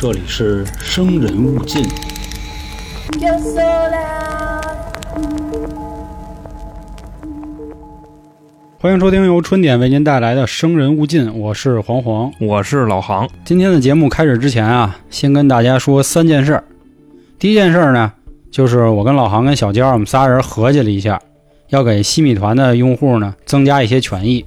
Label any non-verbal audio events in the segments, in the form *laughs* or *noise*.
这里是生人勿近。Yo sola. 欢迎收听由春点为您带来的《生人勿近》，我是黄黄。我是老航，今天的节目开始之前啊，先跟大家说三件事儿。第一件事儿呢，就是我跟老航跟小娇我们仨人合计了一下，要给西米团的用户呢增加一些权益。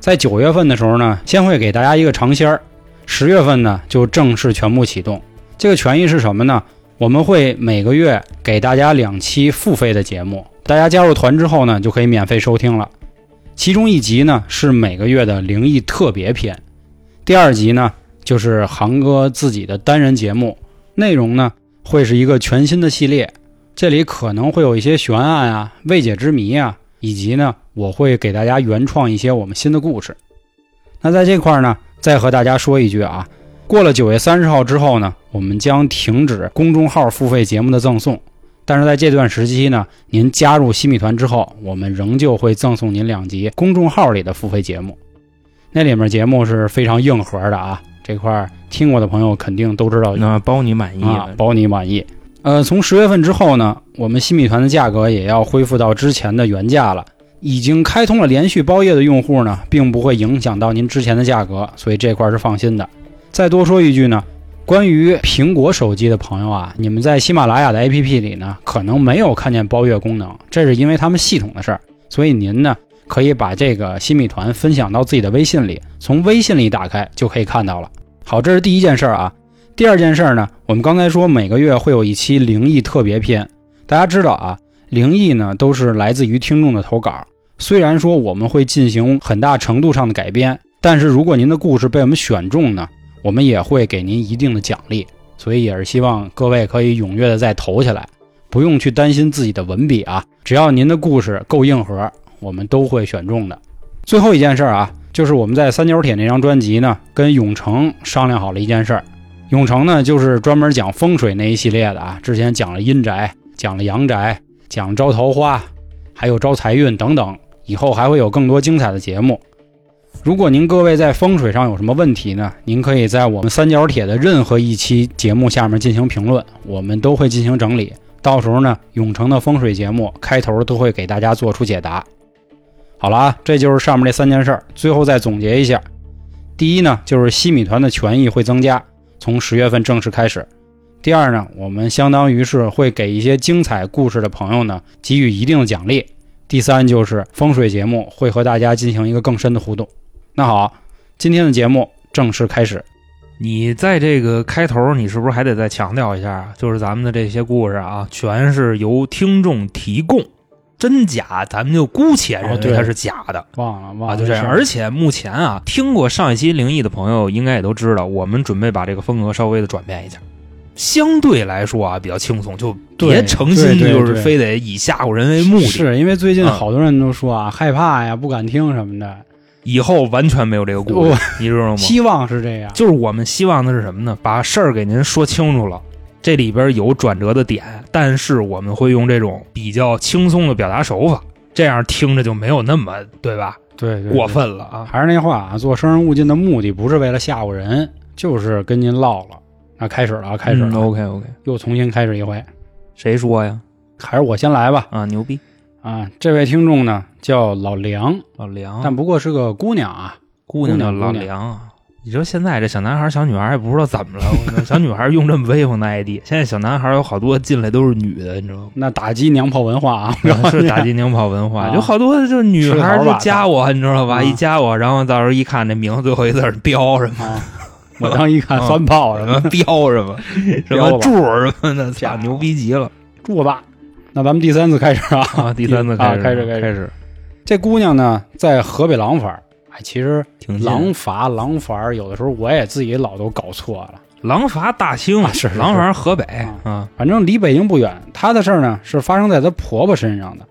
在九月份的时候呢，先会给大家一个尝鲜儿，十月份呢就正式全部启动。这个权益是什么呢？我们会每个月给大家两期付费的节目，大家加入团之后呢，就可以免费收听了。其中一集呢是每个月的灵异特别篇，第二集呢就是航哥自己的单人节目，内容呢会是一个全新的系列，这里可能会有一些悬案啊、未解之谜啊，以及呢我会给大家原创一些我们新的故事。那在这块儿呢，再和大家说一句啊，过了九月三十号之后呢，我们将停止公众号付费节目的赠送。但是在这段时期呢，您加入西米团之后，我们仍旧会赠送您两集公众号里的付费节目。那里面节目是非常硬核的啊，这块儿听过的朋友肯定都知道那包你满意啊，包你满意。呃，从十月份之后呢，我们新米团的价格也要恢复到之前的原价了。已经开通了连续包夜的用户呢，并不会影响到您之前的价格，所以这块是放心的。再多说一句呢，关于苹果手机的朋友啊，你们在喜马拉雅的 APP 里呢，可能没有看见包月功能，这是因为他们系统的事儿。所以您呢，可以把这个新米团分享到自己的微信里，从微信里打开就可以看到了。好，这是第一件事儿啊。第二件事儿呢，我们刚才说每个月会有一期灵异特别篇，大家知道啊，灵异呢都是来自于听众的投稿。虽然说我们会进行很大程度上的改编，但是如果您的故事被我们选中呢，我们也会给您一定的奖励。所以也是希望各位可以踊跃的再投起来，不用去担心自己的文笔啊，只要您的故事够硬核，我们都会选中的。最后一件事儿啊，就是我们在三角铁那张专辑呢，跟永成商量好了一件事儿。永成呢，就是专门讲风水那一系列的啊，之前讲了阴宅，讲了阳宅，讲招桃花，还有招财运等等，以后还会有更多精彩的节目。如果您各位在风水上有什么问题呢？您可以在我们三角铁的任何一期节目下面进行评论，我们都会进行整理。到时候呢，永城的风水节目开头都会给大家做出解答。好了啊，这就是上面这三件事儿。最后再总结一下：第一呢，就是西米团的权益会增加，从十月份正式开始；第二呢，我们相当于是会给一些精彩故事的朋友呢给予一定的奖励；第三就是风水节目会和大家进行一个更深的互动。那好，今天的节目正式开始。你在这个开头，你是不是还得再强调一下啊？就是咱们的这些故事啊，全是由听众提供，真假咱们就姑且认为它是假的。忘了忘了，啊，就这样。而且目前啊，听过上一期灵异的朋友应该也都知道，我们准备把这个风格稍微的转变一下，相对来说啊比较轻松，就别对诚心就是非得以吓唬人为目的。是因为最近嗯好多人都说啊，害怕呀，不敢听什么的。以后完全没有这个故事，你知道吗？希望是这样。就是我们希望的是什么呢？把事儿给您说清楚了，这里边有转折的点，但是我们会用这种比较轻松的表达手法，这样听着就没有那么对吧？对对，过。分了啊！还是那话啊，做生人勿近的目的不是为了吓唬人，就是跟您唠唠。那开始了啊，开始了啊，OK OK，又重新开始一回。谁说呀？还是我先来吧。啊，牛逼！啊，这位听众呢叫老梁，老梁，但不过是个姑娘啊。姑娘叫老梁啊。你说现在这小男孩、小女孩也不知道怎么了，*laughs* 小女孩用这么威风的 ID，现在小男孩有好多进来都是女的，你知道吗？那打击娘炮文化啊，是打击娘炮文化，啊有好多就女孩就加我，你知道吧？啊一加我，然后到时候一看这名字最后一字儿标什么啊。我当一看啊酸炮什么什么标什么什么柱什么的，家伙操，牛逼极了柱子。那咱们第三次开始啊，啊！第三次开始，开始开开始，这姑娘呢，在河北廊坊。哎，其实挺廊坊、廊坊，有的时候我也自己老都搞错了。廊坊大兴啊是廊坊河北啊啊，反正离北京不远。她的事儿呢，是发生在她婆婆身上的。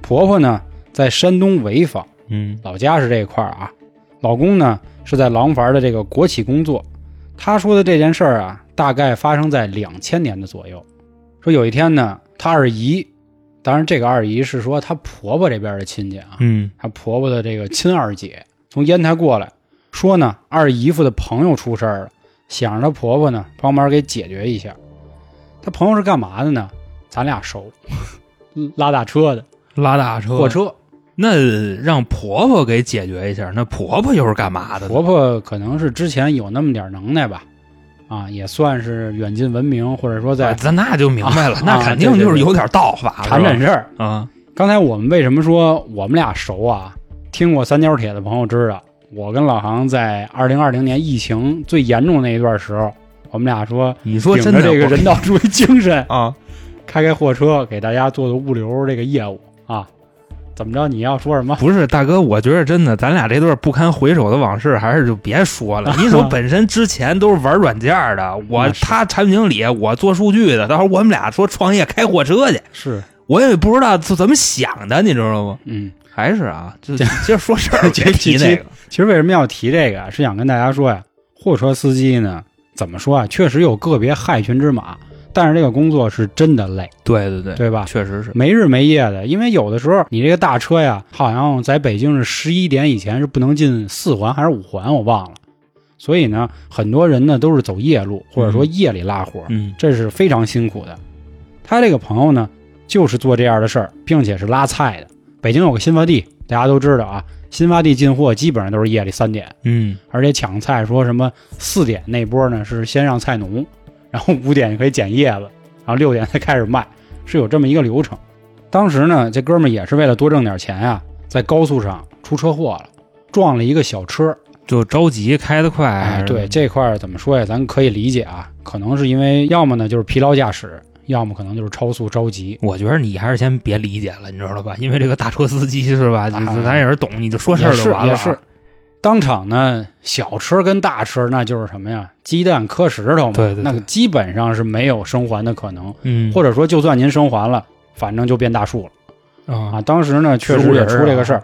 婆婆呢，在山东潍坊，嗯老家是这一块儿啊。老公呢，是在廊坊的这个国企工作。他说的这件事儿啊，大概发生在两千年的左右。说有一天呢，他二姨，当然这个二姨是说她婆婆这边的亲戚啊，嗯她婆婆的这个亲二姐从烟台过来，说呢二姨夫的朋友出事儿了，想让她婆婆呢帮忙给解决一下。她朋友是干嘛的呢？咱俩熟，拉大车的，拉大车货车。那让婆婆给解决一下，那婆婆又是干嘛的？婆婆可能是之前有那么点能耐吧，啊，也算是远近闻名，或者说在咱那就明白了，啊那肯定就是有点道法，缠是吧诊事儿。啊。刚才我们为什么说我们俩熟啊？听过三角铁的朋友知道，我跟老航在二零二零年疫情最严重那一段时候，我们俩说你说真的这个人道主义精神，*laughs* 啊，开开货车给大家做做物流这个业务啊。怎么着？你要说什么？不是大哥，我觉得真的，咱俩这段不堪回首的往事，还是就别说了。*laughs* 你说本身之前都是玩软件的，我他产品经理，我做数据的，到时候我们俩说创业开货车去，是，我也不知道是怎么想的，你知道吗？嗯，还是啊，就 *laughs* 接着说事儿，*laughs* 别提那个。其实为什么要提这个啊？是想跟大家说呀，货车司机呢，怎么说啊？确实有个别害群之马，但是这个工作是真的累，对对对，对吧？确实是。没日没夜的，因为有的时候你这个大车呀，好像在北京是十一点以前是不能进四环还是五环，我忘了。所以呢，很多人呢都是走夜路，或者说夜里拉活，嗯这是非常辛苦的。他这个朋友呢，就是做这样的事儿，并且是拉菜的。北京有个新发地，大家都知道啊，新发地进货基本上都是夜里三点，嗯，而且抢菜说什么四点那波呢是先让菜农，然后五点就可以捡叶子，然后六点才开始卖，是有这么一个流程。当时呢，这哥们儿也是为了多挣点钱呀、在高速上出车祸了，撞了一个小车。就着急开得快。哎，对这块儿怎么说呀？咱可以理解啊，可能是因为要么呢就是疲劳驾驶，要么可能就是超速着急。我觉得你还是先别理解了，你知道吧？因为这个大车司机是吧？咱也是懂，你就说事儿就完了啊。也是，当场呢，小车跟大车那就是什么呀？鸡蛋磕石头嘛，对对对那个基本上是没有生还的可能，嗯，或者说就算您生还了，反正就变大树了。啊。啊，当时呢，确实也出这个事儿，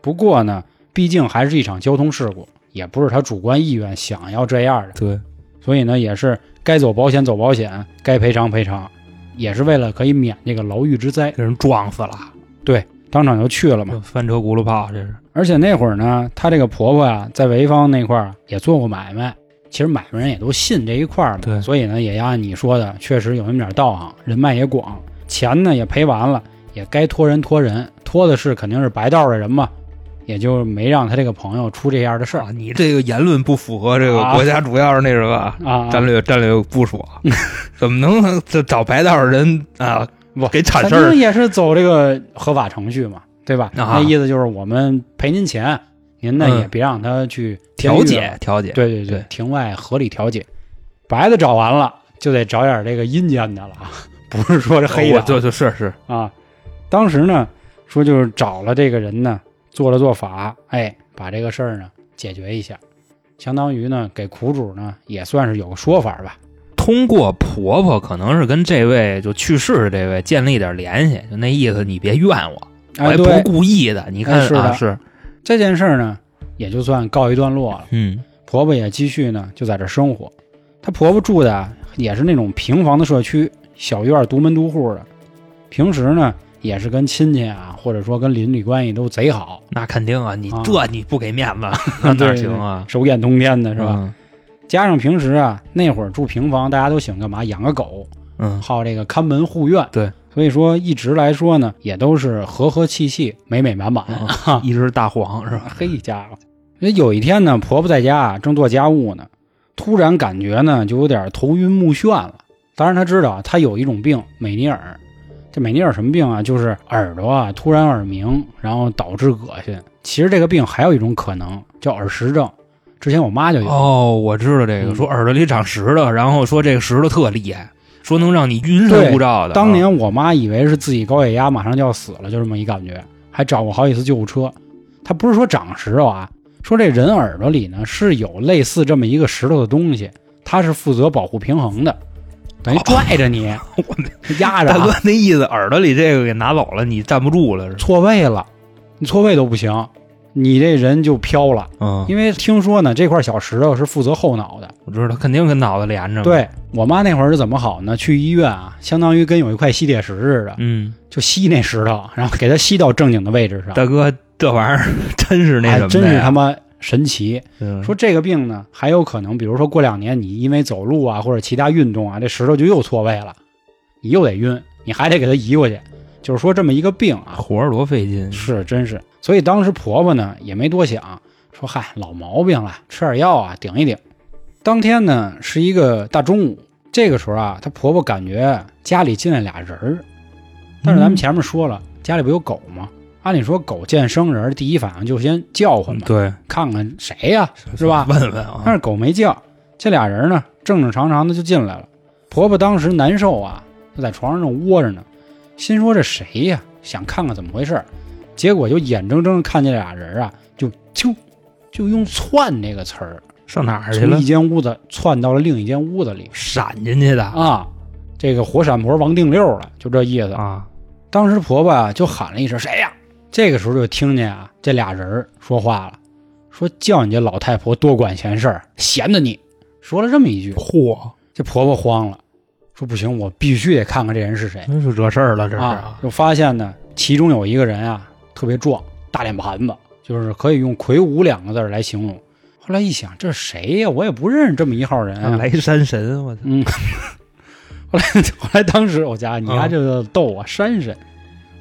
不过呢，毕竟还是一场交通事故，也不是他主观意愿想要这样的，对，所以呢，也是该走保险走保险，该赔偿赔偿，也是为了可以免这个牢狱之灾。给人撞死了，对，当场就去了嘛。翻车轱辘炮，这是。而且那会儿呢，她这个婆婆呀，在潍坊那块儿也做过买卖，其实买卖人也都信这一块儿嘛，对所以呢，也按你说的，确实有那么点道行，人脉也广，钱呢也赔完了，也该托人托人，托的是肯定是白道的人嘛，也就没让他这个朋友出这样的事儿啊，你这个言论不符合这个啊国家主要是那什么啊啊战略战略部署啊，怎么能这找白道的人啊不给铲肯事儿定？也是走这个合法程序嘛，对吧？啊那意思就是我们赔您钱，您呢嗯也别让他去调解调解，对对对庭外合理调解。白的找完了，就得找点这个阴间的了啊，*laughs* 不是说这黑的啊、我就就是是啊。当时呢，说就是找了这个人呢，做了做法，哎，把这个事儿呢解决一下，相当于呢给苦主呢也算是有个说法吧。通过婆婆可能是跟这位就去世的这位建立点联系，就那意思，你别怨我，我哎，也不对故意的。你看哎是的啊，是这件事呢，也就算告一段落了。嗯婆婆也继续呢就在这生活。她婆婆住的啊也是那种平房的社区，小院独门独户的。平时呢也是跟亲戚啊，或者说跟邻里关系都贼好，那肯定啊，你啊这你不给面子，*laughs* 那哪行啊？手眼通天的是吧？嗯？加上平时啊那会儿住平房，大家都喜欢干嘛？养个狗，嗯，好这个看门护院。对，所以说一直来说呢，也都是和和气气、美美满满。嗯一只大黄是吧？*laughs* 嘿家伙！那有一天呢，婆婆在家啊正做家务呢，突然感觉呢就有点头晕目眩了。当然她知道啊她有一种病美尼尔，这美尼尔什么病啊？就是耳朵啊突然耳鸣，然后导致恶心。其实这个病还有一种可能叫耳石症，之前我妈就有。哦，我知道这个，嗯说耳朵里长石头，然后说这个石头特厉害，说能让你晕对神不照的。当年我妈以为是自己高血压马上就要死了，就这么一感觉，还找过好几次救护车。她不是说长石头啊，说这人耳朵里呢是有类似这么一个石头的东西，它是负责保护平衡的，等于拽着你，*laughs* 我压着啊、大哥那意思，耳朵里这个给拿走了，你站不住了？错位了，你错位都不行，你这人就飘了。嗯，因为听说呢，这块小石头是负责后脑的。我知道，肯定跟脑子连着。，对我妈那会儿是怎么好呢？去医院啊，相当于跟有一块吸铁石似的，嗯，就吸那石头，然后给它吸到正经的位置上。*laughs* 大哥，这玩意儿真是那什么真是他妈神奇。嗯说这个病呢，还有可能，比如说过两年你因为走路啊或者其他运动啊，这石头就又错位了，你又得晕，你还得给它移过去。就是说这么一个病啊，活着多费劲，是真是。所以当时婆婆呢也没多想，说嗨老毛病了，吃点药啊顶一顶。当天呢是一个大中午，这个时候啊，她婆婆感觉家里进来俩人儿，但是咱们前面说了，家里不有狗吗？按理说狗见生人第一反应就先叫唤嘛，对，看看谁呀、是吧？问问啊，但是狗没叫，这俩人呢正正常常的就进来了。婆婆当时难受啊，就在床上正窝着呢，心说这谁呀？想看看怎么回事儿结果就眼睁睁地看见俩人啊，就就就用窜这个词儿，上哪儿去了从一？间屋子窜到了另一间屋子里闪进去的啊。这个活闪婆王定六了，就这意思。啊，当时婆婆啊就喊了一声谁呀？这个时候就听见啊这俩人说话了，说叫你这老太婆多管闲事儿，闲的你。说了这么一句，嚯，这婆婆慌了，说不行，我必须得看看这人是谁那就惹事儿了，这是啊！就发现呢，其中有一个人啊特别壮，大脸盘子，就是可以用魁梧两个字来形容。后来一想，这是谁呀？我也不认识这么一号人啊。雷山神，我操，嗯，*laughs* 后来后来当时我家你啊家这个逗啊山神，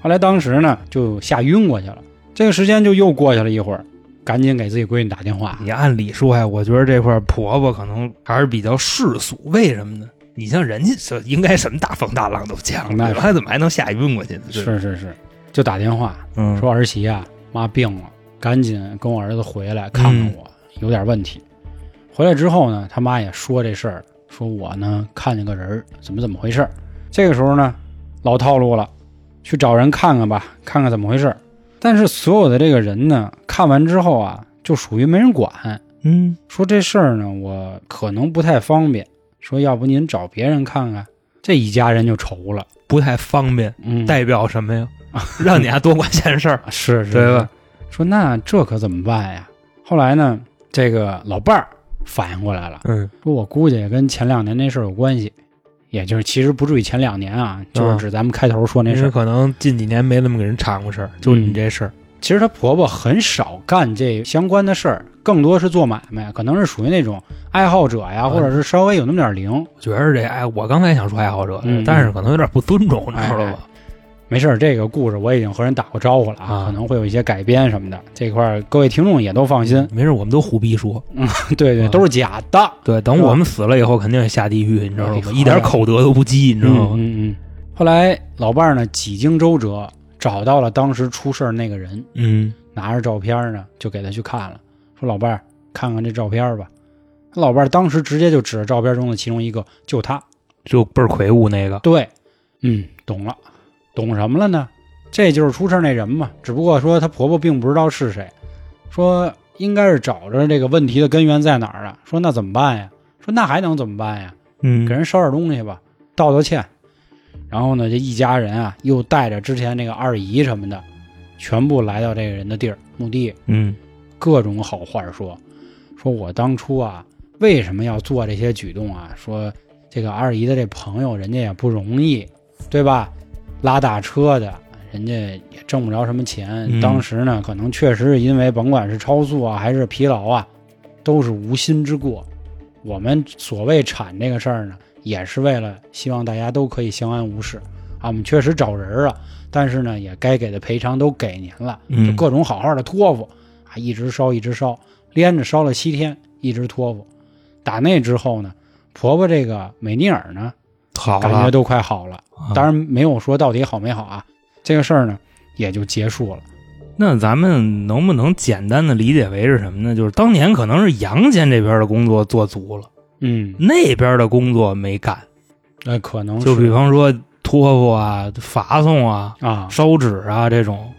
后来当时呢就吓晕过去了。这个时间就又过去了一会儿，赶紧给自己闺女打电话。你按理说呀，我觉得这块婆婆可能还是比较世俗，为什么呢？你像人家这应该什么大风大浪都见过，那对吧她怎么还能吓晕过去呢？是是是，就打电话嗯，说儿媳啊妈病了，赶紧跟我儿子回来看看我，有点问题。回来之后呢，他妈也说这事儿，说我呢看见个人儿，怎么怎么回事儿。这个时候呢，老套路了，去找人看看吧，看看怎么回事儿。但是所有的这个人呢，看完之后啊，就属于没人管，嗯，说这事儿呢，我可能不太方便，说要不您找别人看看。这一家人就愁了，不太方便，嗯，代表什么呀？*laughs* 让你还多管闲事儿，*laughs* 是是，对吧？说那这可怎么办呀？后来呢，这个老伴儿反应过来了，嗯，说我估计也跟前两年那事儿有关系，也就是其实不至于前两年啊，就是指咱们开头说那事儿。可能近几年没怎么给人掺过事儿，就你这事儿，其实她婆婆很少干这相关的事儿，更多是做买卖，可能是属于那种爱好者呀，嗯或者是稍微有那么点灵。我觉得这哎，我刚才想说爱好者，嗯但是可能有点不尊重，你知道哎吧？没事，这个故事我已经和人打过招呼了啊，啊可能会有一些改编什么的，这块儿各位听众也都放心。没事，我们都胡逼说。嗯 *laughs* 对对，啊都是假的。对，等我们死了以后，肯定是下地狱，你知道吗？一点口德都不积，你知道吗？嗯嗯嗯。后来老伴儿呢几经周折，找到了当时出事儿那个人，嗯拿着照片呢就给他去看了，说老伴儿看看这照片吧。他老伴儿当时直接就指着照片中的其中一个，就他。就倍儿魁梧那个。对，嗯，懂了，懂什么了呢？这就是出事那人嘛。只不过说她婆婆并不知道是谁，说应该是找着这个问题的根源在哪儿了。说那怎么办呀？说那还能怎么办呀？嗯给人捎点东西吧，道道歉。然后呢，这一家人啊，又带着之前那个二姨什么的，全部来到这个人的地儿墓地，嗯各种好话说，说我当初啊，为什么要做这些举动啊？说这个二姨的这朋友，人家也不容易，对吧？拉大车的，人家也挣不着什么钱。嗯当时呢，可能确实是因为甭管是超速啊，还是疲劳啊，都是无心之过。我们所谓铲这个事儿呢，也是为了希望大家都可以相安无事啊。我们确实找人了，但是呢，也该给的赔偿都给您了，就嗯各种好好的托付啊，一直烧一直烧，连着烧了七天，一直托付。打那之后呢，婆婆这个美尼尔呢，好了，感觉都快好了。啊当然没有说到底好没好啊，这个事儿呢也就结束了。那咱们能不能简单的理解为是什么呢？就是当年可能是阳间这边的工作做足了，嗯，那边的工作没干。那可能就比方说托付啊、发送啊、啊，烧纸啊这种，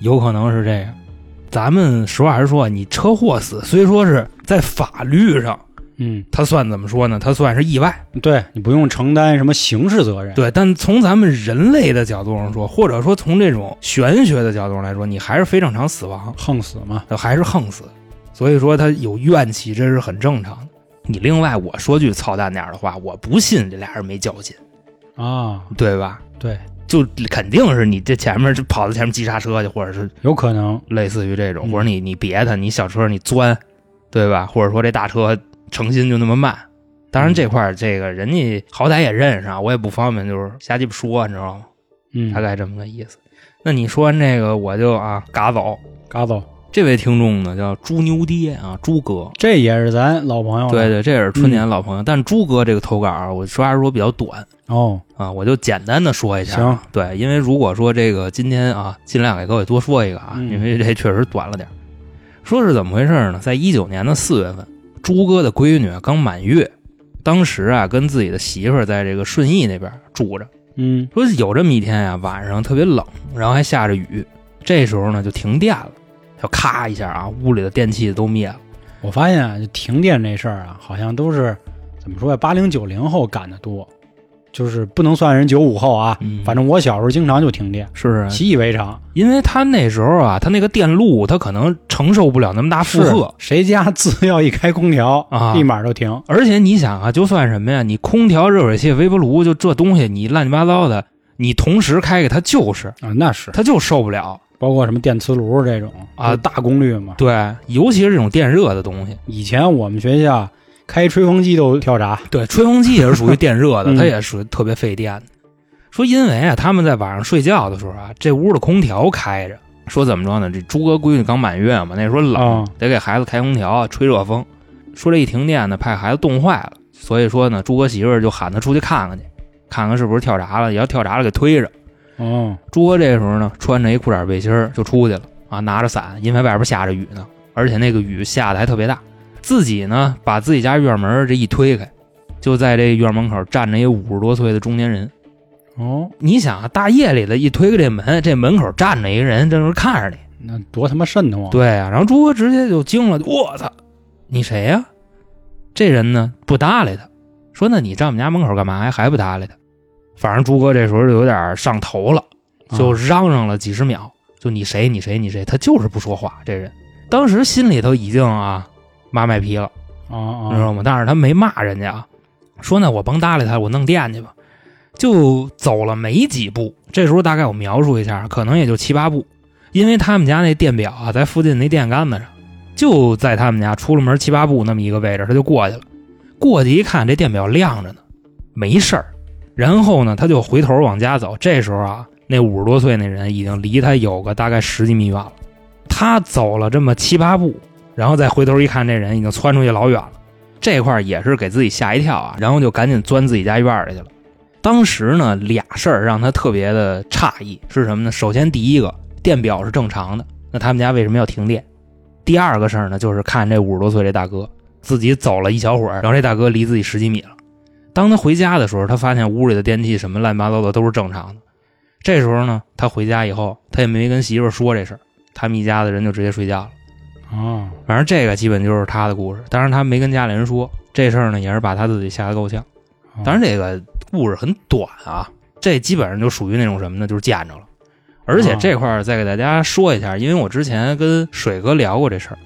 有可能是这样。咱们实话实说，你车祸死，虽说是在法律上，嗯，他算怎么说呢？他算是意外，对你不用承担什么刑事责任。对。但从咱们人类的角度上说，或者说从这种玄学的角度上来说，你还是非正常死亡，横死嘛，还是横死。所以说他有怨气，这是很正常的。你另外我说句操蛋点儿的话，我不信这俩人没交情，啊，对吧？对，就肯定是你这前面就跑到前面急刹车去，或者是有可能，类似于这种，嗯或者你你别他，你小车你钻，对吧？或者说这大车诚心就那么慢。当然这块儿这个人家好歹也认识啊，我也不方便就是瞎鸡巴说，你知道吗？嗯，大概这么个意思。那你说完这个，我就啊嘎走。嘎走，这位听众呢叫猪牛爹啊，猪哥。这也是咱老朋友了，对对，这也是春年老朋友。但猪哥这个投稿啊，我实话实说比较短哦，啊，我就简单的说一下。行，对，因为如果说这个今天啊，尽量给各位多说一个啊，嗯因为这确实短了点儿。说是怎么回事呢？在一九年的四月份，猪哥的闺女啊刚满月，当时啊跟自己的媳妇儿在这个顺义那边住着。嗯说有这么一天啊、晚上特别冷，然后还下着雨，这时候呢就停电了，就咔一下啊，屋里的电器都灭了。我发现啊，就停电这事儿啊，好像都是怎么说呀？八零九零后干的多，就是不能算人九五后啊。嗯反正我小时候经常就停电，是啊，习以为常。因为他那时候啊，他那个电路他可能承受不了那么大负荷，谁家只要一开空调啊立马就停。而且你想啊，就算什么呀，你空调、热水器、微波炉，就这东西，你乱七八糟的，你同时开开，它就是，啊，那是它就受不了。包括什么电磁炉这种啊都大功率嘛。对，尤其是这种电热的东西，以前我们学校开吹风机都跳闸，对，吹风机也是属于电热的，嗯它也属于特别费电的。说因为啊，他们在晚上睡觉的时候啊，这屋的空调开着，说怎么着呢？这朱哥闺女刚满月嘛，那时候冷，啊得给孩子开空调吹热风。说这一停电呢，怕孩子冻坏了，所以说呢，朱哥媳妇儿就喊他出去看看去，看看是不是跳闸了，也要跳闸了给推着。哦，朱哥这时候呢，穿着一裤衩背心儿就出去了啊，拿着伞，因为外边下着雨呢，而且那个雨下的还特别大。自己呢，把自己家院门这一推开，就在这院门口站着一五十多岁的中年人。哦，你想啊，大夜里的一推开这门，这门口站着一个人，正是看着你。那多他妈瘆得慌。对啊，然后朱哥直接就惊了，我操，你谁呀、这人呢不搭理他，说那你站我们家门口干嘛呀？还不搭理他？反正朱哥这时候就有点上头了。啊，就嚷嚷了几十秒，就你谁你谁你谁，他就是不说话。这人当时心里头已经啊妈卖批了，啊啊，你知道吗？但是他没骂人家啊，说那我甭搭理他，我弄电去吧。就走了没几步，这时候大概我描述一下，可能也就七八步，因为他们家那电表啊在附近那电杆子上，就在他们家出了门七八步那么一个位置，他就过去了。过去一看，这电表亮着呢，没事儿。然后呢，他就回头往家走。这时候啊，那五十多岁那人已经离他有个大概十几米远了。他走了这么七八步，然后再回头一看，这人已经窜出去老远了。这块也是给自己吓一跳啊，然后就赶紧钻自己家院里去了。当时呢，俩事儿让他特别的诧异，是什么呢？首先第一个，电表是正常的，那他们家为什么要停电？第二个事儿呢，就是看这五十多岁这大哥自己走了一小会儿，然后这大哥离自己十几米了。当他回家的时候，他发现屋里的电器什么乱七八糟的都是正常的。这时候呢，他回家以后，他也没跟媳妇说这事儿，他们一家子人就直接睡觉了。啊，反正这个基本就是他的故事，当然他没跟家里人说这事儿呢，也是把他自己吓得够呛。啊当然这个故事很短啊，这基本上就属于那种什么呢，就是见着了。而且这块儿再给大家说一下，因为我之前跟水哥聊过这事儿，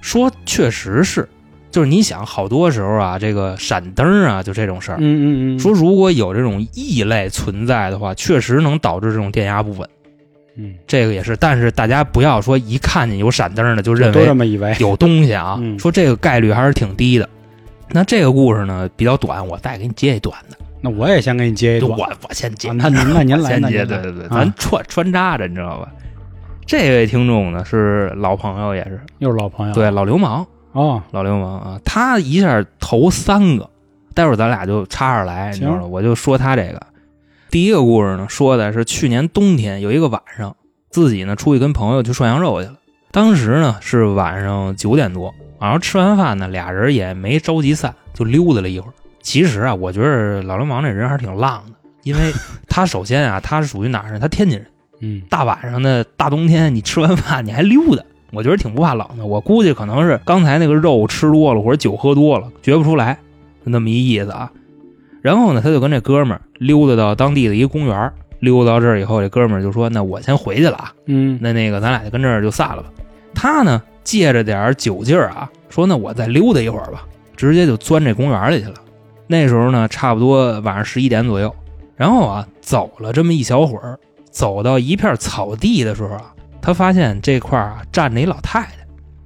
说确实是，就是你想好多时候啊，这个闪灯啊，就这种事儿，嗯嗯嗯，说如果有这种异类存在的话，确实能导致这种电压不稳。嗯，这个也是，但是大家不要说一看见有闪灯的就认为都这为么以为。有东西啊，嗯说这个概率还是挺低的。那这个故事呢比较短，我再给你接一短的。那我也先给你接一段。就我我先接啊，那您那您来，*laughs* 先接，对对对，啊咱穿穿插着，你知道吧？这位听众呢是老朋友，也是又是老朋友。对老流氓，哦，老流氓啊，他一下投三个，待会儿咱俩就插着来，你知道吗？我就说他这个第一个故事呢，说的是去年冬天有一个晚上，自己呢出去跟朋友去涮羊肉去了。当时呢是晚上九点多，然后吃完饭呢，俩人也没着急散，就溜达了一会儿。其实啊，我觉得老流氓这人还是挺浪的，因为他首先啊，他是属于哪儿人？他天津人。嗯，大晚上的大冬天，你吃完饭你还溜达，我觉得挺不怕冷的。我估计可能是刚才那个肉吃多了，或者酒喝多了，觉不出来，就那么一意思啊。然后呢，他就跟这哥们儿溜达到当地的一个公园儿，溜达到这儿以后，这哥们儿就说：“那我先回去了啊，嗯，那那个咱俩就跟这儿就散了吧。”他呢借着点儿酒劲儿啊，说：“那我再溜达一会儿吧。”直接就钻这公园里去了。那时候呢，差不多晚上十一点左右。然后啊，走了这么一小会儿，走到一片草地的时候啊，他发现这块儿啊站着一老太太，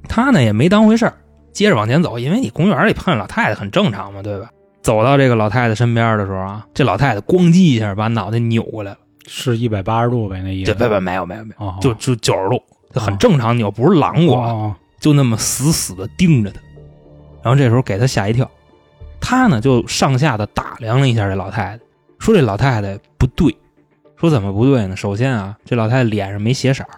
他呢也没当回事儿，接着往前走，因为你公园里碰见老太太很正常嘛，对吧？走到这个老太太身边的时候啊，这老太太咣叽一下把脑袋扭过来了，是一百八十度呗，那意思。这不不没有没有没有，哦，就就九十度，就很正常扭，不是狼过，哦就那么死死的盯着他。然后这时候给他吓一跳，他呢就上下的打量了一下这老太太，说这老太太不对，说怎么不对呢？首先啊，这老太太脸上没血色儿，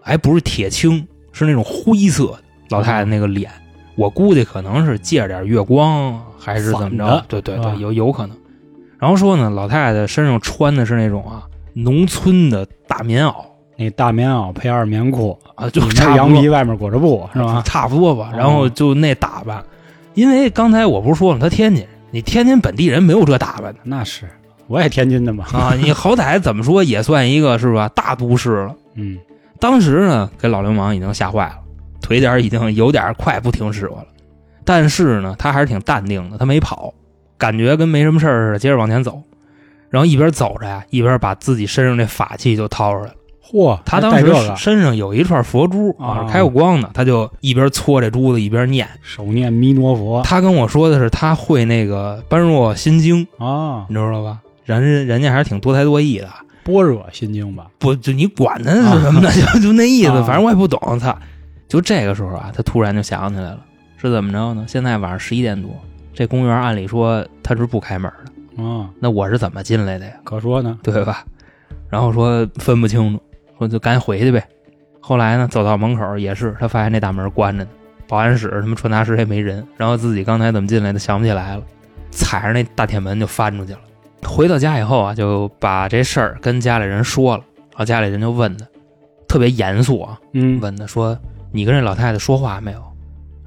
还不是铁青，是那种灰色的。老太太那个脸，我估计可能是借着点月光，还是怎么着？对对对，有有可能。然后说呢，老太太身上穿的是那种啊农村的大棉袄那大棉袄配二棉裤，啊，就差羊皮，外面裹着布，是吧？差不多吧。哦然后就那打扮，因为刚才我不是说了，他天津，你天津本地人没有这打扮的那是，我也天津的嘛。啊，你好歹怎么说也算一个是吧大都市了。*laughs* 嗯，当时呢，给老流氓已经吓坏了，腿点已经有点快不听使唤了。但是呢，他还是挺淡定的，他没跑，感觉跟没什么事儿似的，接着往前走。然后一边走着呀，一边把自己身上这法器就掏出来了。嚯，他当时身上有一串佛珠啊开过光的，他就一边搓这珠子一边念。手念弥陀佛他跟我说的是他会那个般若心经，啊，你知道吧？人人家还是挺多才多艺的，般若心经吧？不就你管他是什么呢？就就那意思，啊反正我也不懂。操！就这个时候啊，他突然就想起来了，是怎么着呢？现在晚上十一点多，这公园按理说他是不开门的，啊，那我是怎么进来的呀？可说呢。对吧？然后说分不清楚，说就赶紧回去呗。后来呢，走到门口也是，他发现那大门关着呢，保安室什么传达室也没人，然后自己刚才怎么进来的想不起来了，踩着那大铁门就翻出去了。回到家以后啊，就把这事儿跟家里人说了，然后家里人就问他，特别严肃啊，嗯，问他说：“你跟这老太太说话没有？”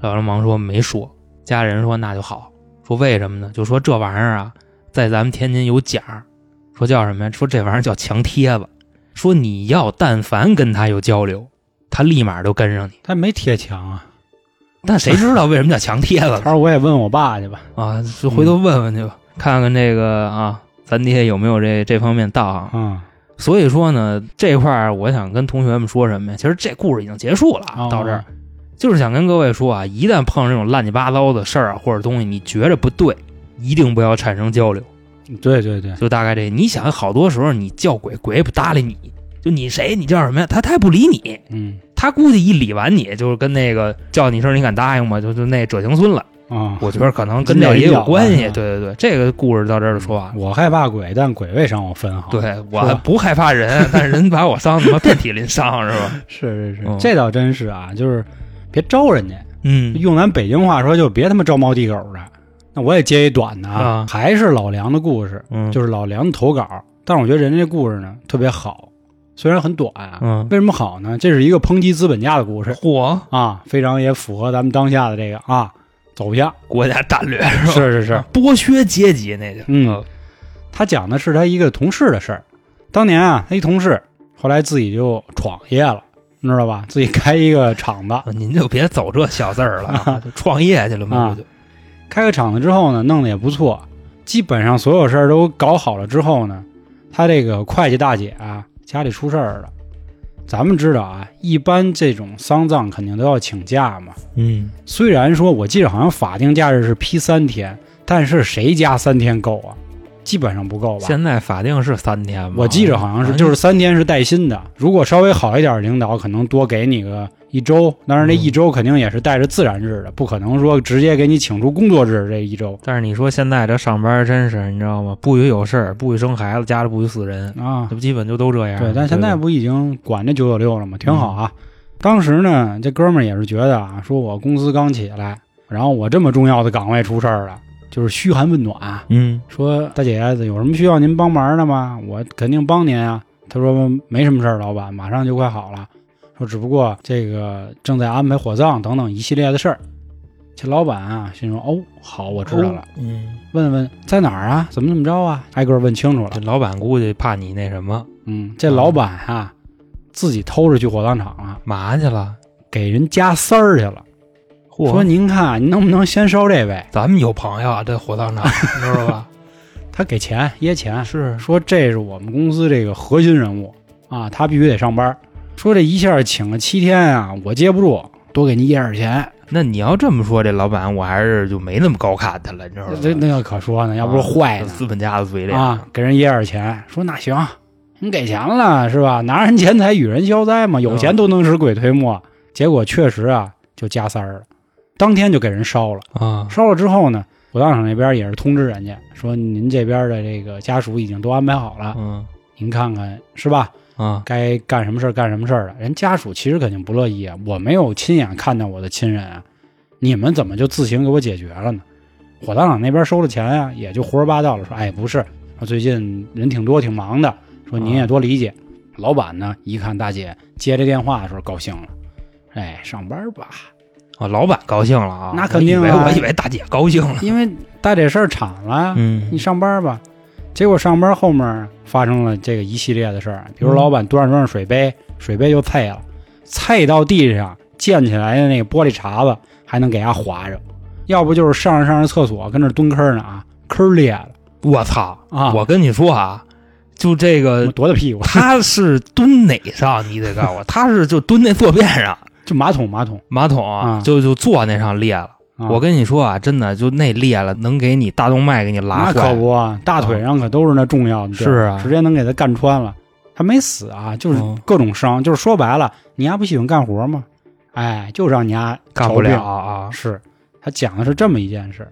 老流氓说没说。家里人说那就好，说为什么呢？就说这玩意儿啊，在咱们天津有讲，说叫什么呀？说这玩意儿叫墙贴子，说你要但凡跟他有交流，他立马就跟上你。他没贴墙啊。*laughs* 但谁知道为什么叫墙贴子呢？*laughs* 他说我也问我爸去吧。啊，就回头问问去吧，看看这个啊，咱爹有没有这这方面道行。嗯，所以说呢，这块儿我想跟同学们说什么呀？其实这故事已经结束了到这儿就是想跟各位说啊，一旦碰上这种乱七八糟的事儿啊或者东西，你觉着不对，一定不要产生交流。对对对，就大概这，你想好多时候你叫鬼，鬼也不搭理你，就你谁，你叫什么呀？他他也不理你，嗯他估计一理完你，就是跟那个叫你一声，你敢答应吗？就就那者行孙了。啊，我觉得可能 *laughs* 跟这也有关系。嗯对对对，这个故事到这儿就说完了。我害怕鬼，但鬼未伤我分毫。，对我不害怕人，但是人把我伤他妈遍体鳞伤是吧？*laughs* 是是是嗯，这倒真是啊，就是别招人家。嗯用咱北京话说，就别他妈招猫递狗的。那我也接一短的啊还是老梁的故事，嗯，就是老梁的投稿。但是我觉得人家这故事呢特别好，虽然很短啊，嗯，为什么好呢？这是一个抨击资本家的故事火，啊，非常也符合咱们当下的这个啊走向。国家战略是吧？是是是，剥削阶级那就嗯，他讲的是他一个同事的事儿。当年啊，他一同事后来自己就闯业了，你知道吧？自己开一个厂子，啊您就别走这小字儿了啊，就创业去了嘛，啊不就开个厂子之后呢，弄得也不错，基本上所有事儿都搞好了之后呢，他这个会计大姐啊家里出事儿了。咱们知道啊，一般这种丧葬肯定都要请假嘛。嗯，虽然说我记得好像法定假日是批三天，但是谁家三天够啊？基本上不够吧。现在法定是三天吧？我记着好像是，就是三天是带薪的。如果稍微好一点，领导可能多给你个一周。但是那一周肯定也是带着自然日的，不可能说直接给你请出工作日这一周但是你说现在这上班真是，你知道吗？不许有事儿，不许生孩子，家里不许死人，啊这。不基本就都这样。对，但现在不已经管这九九六了吗？挺好啊。当时呢，这哥们儿也是觉得啊，说我公司刚起来，然后我这么重要的岗位出事儿了，就是嘘寒问暖，嗯说大姐有什么需要您帮忙的吗？我肯定帮您啊。他说没什么事儿，老板马上就快好了。说只不过这个正在安排火葬等等一系列的事儿。这老板啊，心说哦，好，我知道了。嗯，问问在哪儿啊？怎么怎么着啊？挨个问清楚了这。老板估计怕你那什么，嗯，这老板啊，自己偷着去火葬场了，嘛去了？给人加丝儿去了。嚯说您看，您能不能先烧这位？咱们有朋友啊，这火葬场，*laughs* 你知道吧？他给钱掖钱，是说这是我们公司这个核心人物啊，他必须得上班。说这一下请了七天啊，我接不住，多给您掖点钱。那你要这么说，这老板我还是就没那么高看他了，你知道吗？这那个可说呢，要不是坏呢啊资本家的嘴脸啊，给人掖点钱。说那行，你给钱了是吧？拿人钱财与人消灾嘛，有钱都能使鬼推磨。结果确实啊，就加塞儿了，当天就给人烧了。啊烧了之后呢，火葬场那边也是通知人家说，您这边的这个家属已经都安排好了，嗯您看看是吧？啊该干什么事儿干什么事儿了。人家属其实肯定不乐意啊，我没有亲眼看到我的亲人啊，你们怎么就自行给我解决了呢？火葬场那边收了钱啊、也就胡说八道了，说哎不是，说最近人挺多挺忙的，说您也多理解。老板呢一看大姐接这电话的时候高兴了，哎上班吧，啊！老板高兴了啊，那肯定啊我以为大姐高兴了，因为带这事儿铲了，嗯你上班吧。结果上班后面发生了这个一系列的事儿，比如老板端着端着水杯，水杯就碎了，碎到地上溅起来的那个玻璃碴子还能给它划着，要不就是上着上着厕所跟那蹲坑呢啊，坑裂了我操啊！我跟你说啊，就这个多大屁股？他是蹲哪上？你得告诉我，他是就蹲那坐便上，就马桶马桶马桶啊，啊就就坐那上裂了。啊！我跟你说啊，真的就那裂了，能给你大动脉给你拉那。可不啊，大腿上可都是那重要的是啊直接能给他干穿了。他没死啊，就是嗯各种伤，就是说白了，你丫不喜欢干活吗？哎，就让你丫干不了啊！是他讲的是这么一件事，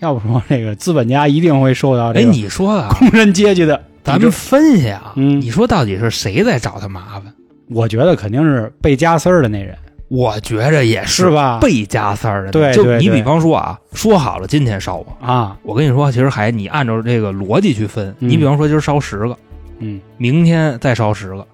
要不说这个资本家一定会受到这哎，个你说啊，工人阶级的咱们分析啊，嗯你说到底是谁在找他麻烦？我觉得肯定是被加丝儿的那人，我觉着也是吧？被加塞儿的。就对对对你比方说啊，说好了今天烧我，啊，我跟你说，其实还你按照这个逻辑去分，嗯你比方说今儿烧十个，嗯，明天再烧十个，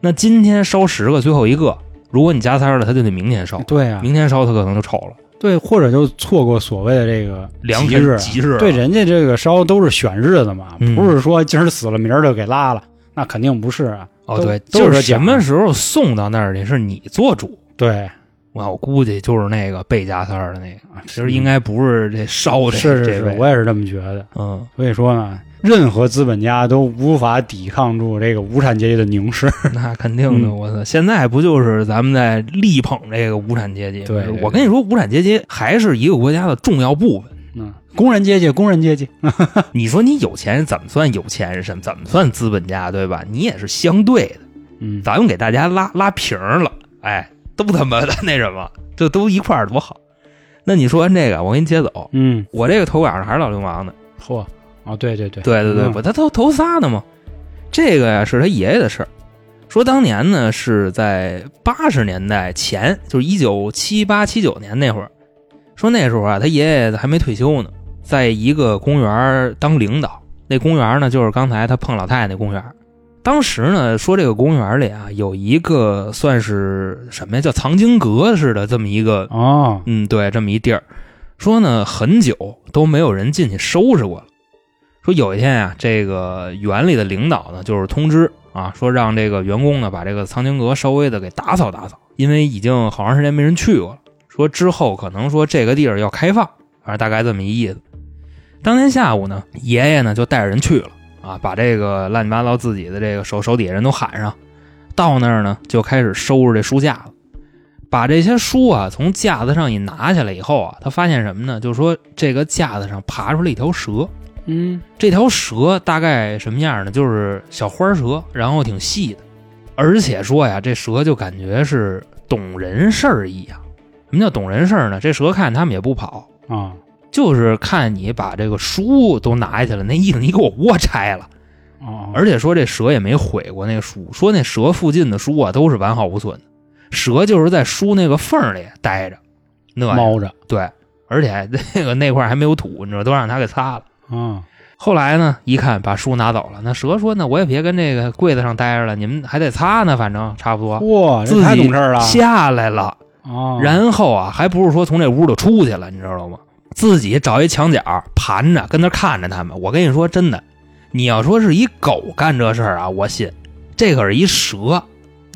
那今天烧十个，最后一个，如果你加塞儿了，他就得明天烧，对啊，明天烧他可能就丑了，对，或者就错过所谓的这个良吉日吉日。对，人家这个烧都是选日子嘛，嗯不是说今儿死了明儿就给拉了，那肯定不是啊。哦，对，就是什么时候送到那儿去是你做主。对，我我估计就是那个被加塞儿的那个，其实应该不是这烧的是是是，我也是这么觉得。嗯，所以说呢，任何资本家都无法抵抗住这个无产阶级的凝视。*laughs* 那肯定的，嗯我操！现在不就是咱们在力捧这个无产阶级？对对对我跟你说，无产阶级还是一个国家的重要部分。嗯，工人阶级，工人阶级，*laughs* 你说你有钱人怎么算有钱人？怎么怎么算资本家，对吧？你也是相对的。嗯，咱们给大家拉拉平了，哎，都他妈的那什么，这都一块儿多好。那你说完这个，我给你接走。嗯，我这个投稿上还是老流氓呢，嚯，哦，对对对，对对对，嗯不，他头头仨呢嘛。这个呀是他爷爷的事儿，说当年呢是在八十年代前，就是一九七八七九年那会儿，说那时候啊他爷爷还没退休呢，在一个公园当领导。那公园呢就是刚才他碰老太太那公园。当时呢说这个公园里啊有一个算是什么呀，叫藏经阁似的这么一个哦，嗯，对，这么一地儿，说呢很久都没有人进去收拾过了。说有一天啊，这个园里的领导呢，就是通知啊，说让这个员工呢把这个藏经阁稍微的给打扫打扫，因为已经好长时间没人去过了。说之后可能说这个地儿要开放，反正大概这么一意思。当天下午呢，爷爷呢就带着人去了啊，把这个乱七八糟自己的这个手手底下人都喊上，到那儿呢就开始收拾这书架子。把这些书啊从架子上一拿下来以后啊，他发现什么呢？就是说这个架子上爬出来一条蛇，嗯，这条蛇大概什么样呢？就是小花蛇，然后挺细的，而且说呀，这蛇就感觉是懂人事儿一样。什么叫懂人事儿呢？这蛇看他们也不跑，啊，就是看你把这个书都拿下去了，那意思你给我窝拆了。哦，而且说这蛇也没毁过那个书，说那蛇附近的书啊都是完好无损的，蛇就是在书那个缝里待着，那猫着，对，而且那个那块儿还没有土，你知道，都让他给擦了。嗯，后来呢，一看把书拿走了，那蛇说：“那我也别跟这个柜子上待着了，你们还得擦呢，反正差不多。哇，这自己太懂事儿了，下来了，哦，然后啊，还不是说从这屋里出去了，你知道吗？自己找一墙角盘着，跟那看着他们。我跟你说，真的，你要说是一狗干这事儿啊，我信。这可是一蛇，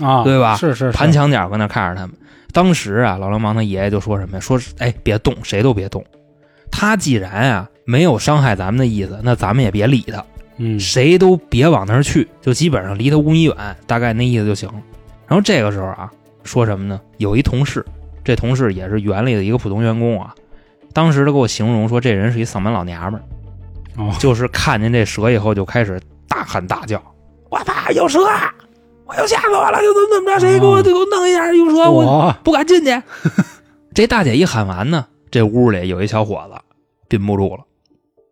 啊，对吧是是是盘墙角跟那看着他们。当时啊，老流氓他爷爷就说什么呀？说哎，别动，谁都别动。他既然啊没有伤害咱们的意思，那咱们也别理他，嗯谁都别往那儿去，就基本上离他五米远，大概那意思就行了。然后这个时候啊，说什么呢？有一同事，这同事也是园里的一个普通员工啊，当时他给我形容说，这人是一丧门老娘们儿，哦就是看见这蛇以后就开始大喊大叫：“我操，有蛇！啊我又吓死我了！就怎么怎么着，谁给我给我弄一下？有蛇，我我不敢进去。*laughs* 这大姐一喊完呢，这屋里有一小伙子憋不住了，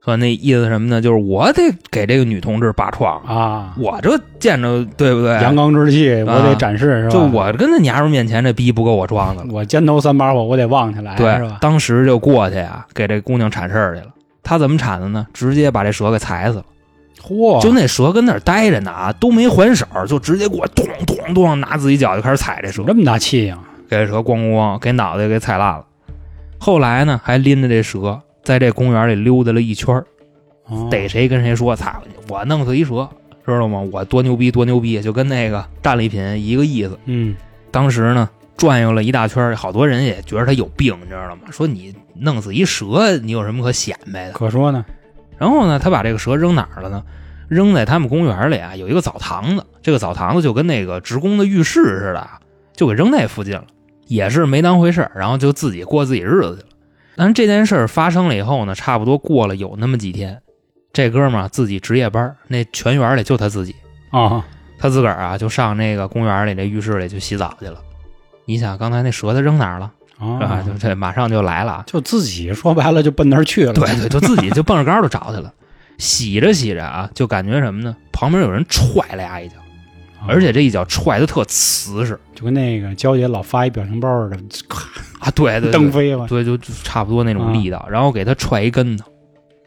说那意思什么呢？就是我得给这个女同志拔创，啊，我这见着对不对？阳刚之气我得展示是吧？就我跟那娘们面前这逼不够我装的了。我肩头三把火，我得旺起来是对吧，？当时就过去啊，给这姑娘铲事儿去了。他怎么铲的呢？直接把这蛇给踩死了。嚯，就那蛇跟那儿待着呢啊，都没还手，就直接给我咚咚咚拿自己脚就开始踩这蛇，这么大气性，给这蛇咣咣咣给脑袋给踩烂了。后来呢，还拎着这蛇在这公园里溜达了一圈儿哦逮谁跟谁说：“操，我弄死一蛇，知道吗？我多牛逼多牛逼！”就跟那个战利品一个意思。嗯当时呢，转悠了一大圈，好多人也觉得他有病，你知道吗？说你弄死一蛇，你有什么可显摆的？可说呢，然后呢，他把这个蛇扔哪儿了呢？扔在他们公园里啊，有一个澡堂子。这个澡堂子就跟那个职工的浴室似的，就给扔那附近了，也是没当回事儿，然后就自己过自己日子去了。但是这件事儿发生了以后呢，差不多过了有那么几天，这哥们儿啊自己值夜班儿，那全园里就他自己，啊，他自个儿啊就上那个公园里这浴室里去洗澡去了。你想刚才那蛇他扔哪儿了啊？啊，就这马上就来了啊。就自己说白了就奔那儿去了，对对，就自己就蹦着高就找去了。洗着洗着啊，就感觉什么呢？旁边有人踹了呀一脚，啊而且这一脚踹的特瓷实就跟那个娇姐老发一表情包似的，咔啊！对对对，*laughs* 蹬飞了，对就就差不多那种啊力道，然后给他踹一跟头。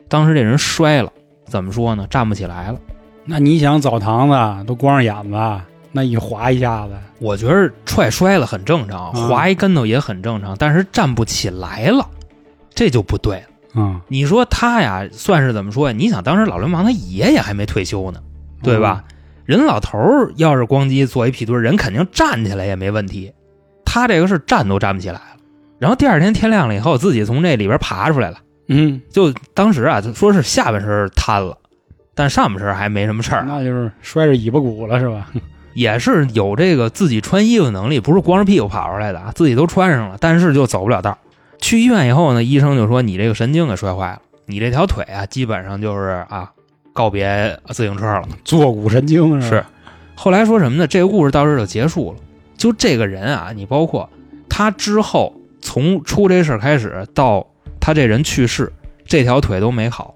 当时这人摔了，怎么说呢？站不起来了。那你想澡堂子都光着眼子，那一滑一下子，我觉得踹摔了很正常，啊滑一跟头也很正常，但是站不起来了，这就不对了。嗯，你说他呀，算是怎么说呀？你想当时老流氓他爷爷还没退休呢，对吧？人老头儿要是咣叽坐一屁墩，人肯定站起来也没问题。他这个是站都站不起来了。然后第二天天亮了以后，自己从这里边爬出来了。嗯？就当时啊，说是下半身瘫了，但上半身还没什么事儿嗯，，那就是摔着尾巴骨了是吧？也是有这个自己穿衣服能力，不是光着屁股跑出来的啊，自己都穿上了，但是就走不了道。去医院以后呢，医生就说你这个神经给摔坏了，你这条腿啊，基本上就是啊，告别自行车了。坐骨神经是是？，后来说什么呢？这个故事到这就结束了。就这个人啊，你包括他之后从出这事儿开始到他这人去世，这条腿都没好，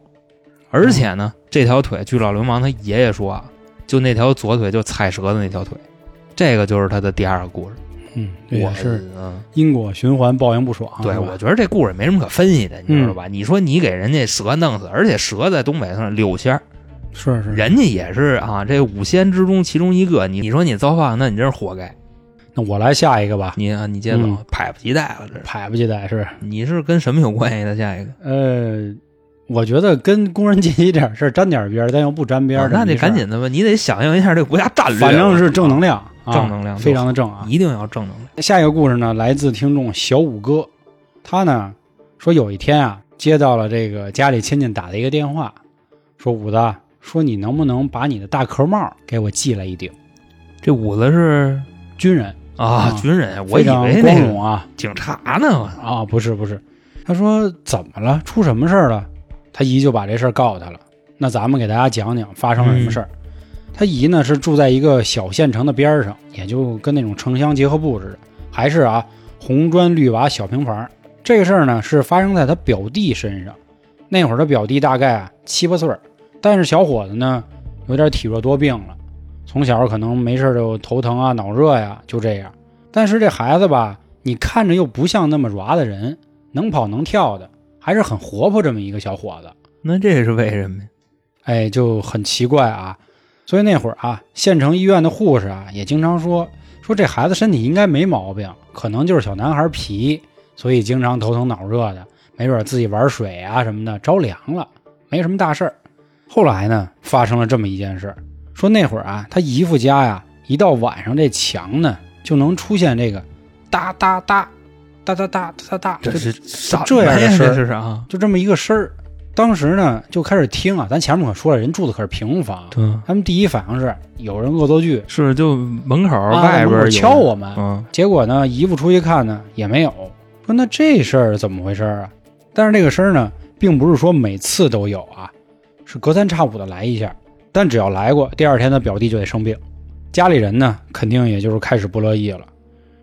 而且呢，这条腿据老流氓他爷爷说啊，就那条左腿就踩折的那条腿，这个就是他的第二个故事。嗯，这也我是嗯，因果循环，报应不爽。对，我觉得这故事也没什么可分析的，你知道吧？你说你给人家蛇弄死，而且蛇在东北算是柳仙儿，是是，人家也是啊，这五仙之中其中一个。你你说你造化，那你真是活该。那我来下一个吧，你啊，你接着走，嗯迫不及待了。这迫不及待是。你是跟什么有关系的？下一个，呃，我觉得跟工人阶级这点事儿沾点边儿，但又不沾边儿、啊那得赶，紧的吧，你得响应一下这个国家战略。反正是正能量，啊正能量非常的正啊。一定要正能量。下一个故事呢，来自听众小五哥，他呢说有一天啊，接到了这个家里亲戚打的一个电话，说五子，说你能不能把你的大壳帽给我寄来一顶？这五子是军人，啊啊，军人，我以为那个光荣啊警察呢。啊，不是不是，他说怎么了？出什么事儿了？他姨就把这事儿告诉他了。那咱们给大家讲讲发生了什么事儿。他姨呢是住在一个小县城的边上，也就跟那种城乡结合部似的，还是啊红砖绿瓦小平房。这个事儿呢是发生在他表弟身上。那会儿他表弟大概啊七八岁儿，但是小伙子呢有点体弱多病了，从小可能没事儿就头疼啊、脑热呀，就这样。但是这孩子吧，你看着又不像那么软的人，能跑能跳的，还是很活泼这么一个小伙子。那这是为什么呀？哎，就很奇怪啊。所以那会儿啊，县城医院的护士啊也经常说说这孩子身体应该没毛病，可能就是小男孩皮，所以经常头疼脑热的，没准自己玩水啊什么的着凉了，没什么大事儿。后来呢，发生了这么一件事儿，说那会儿啊，他姨父家呀，一到晚上这墙呢就能出现这个哒哒哒哒哒哒哒哒哒，这就是这样的事儿这是啊，就这么一个声儿。当时呢就开始听啊，咱前面可说了，人住的可是平房，对，他们第一反应是有人恶作剧，是就门口啊外边敲我们。嗯结果呢，姨父出去看呢也没有，说那这事儿怎么回事儿啊？但是这个声儿呢，并不是说每次都有啊，是隔三差五的来一下。但只要来过，第二天他表弟就得生病，家里人呢肯定也就是开始不乐意了。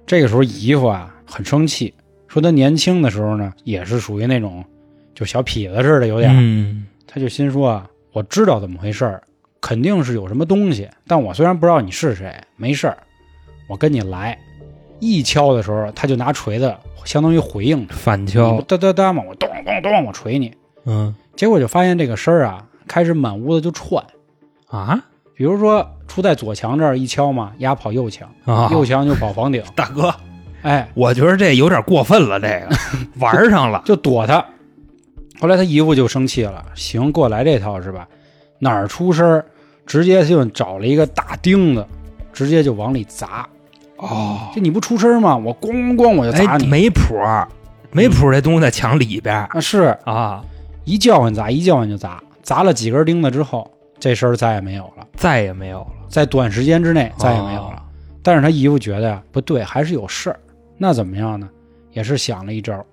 这个时候姨父啊很生气，说他年轻的时候呢也是属于那种就小痞子似的，有点他就心说啊，我知道怎么回事儿，肯定是有什么东西，但我虽然不知道你是谁，没事儿，我跟你来。一敲的时候，他就拿锤子，相当于回应反敲不，哒哒哒嘛，我咚咚咚，我锤你。嗯结果就发现这个声儿啊，开始满屋子就串。啊比如说出在左墙这儿一敲嘛，压跑右墙，啊，右墙就跑房顶，*laughs* 大哥，哎，我觉得这有点过分了，这个 *laughs* 玩上了，就躲他。后来他姨夫就生气了，行，给我来这套是吧？哪儿出声儿，直接就找了一个大钉子，直接就往里砸。哦，就你不出声吗？我咣咣咣我就砸哎，你。没谱儿，没谱儿，这东西在墙里边儿啊，是啊，一叫唤砸，一叫唤就砸，砸了几根钉子之后，这声儿再也没有了，再也没有了，在短时间之内再也没有了。哦但是他姨夫觉得呀，不对，还是有事儿。那怎么样呢？也是想了一招，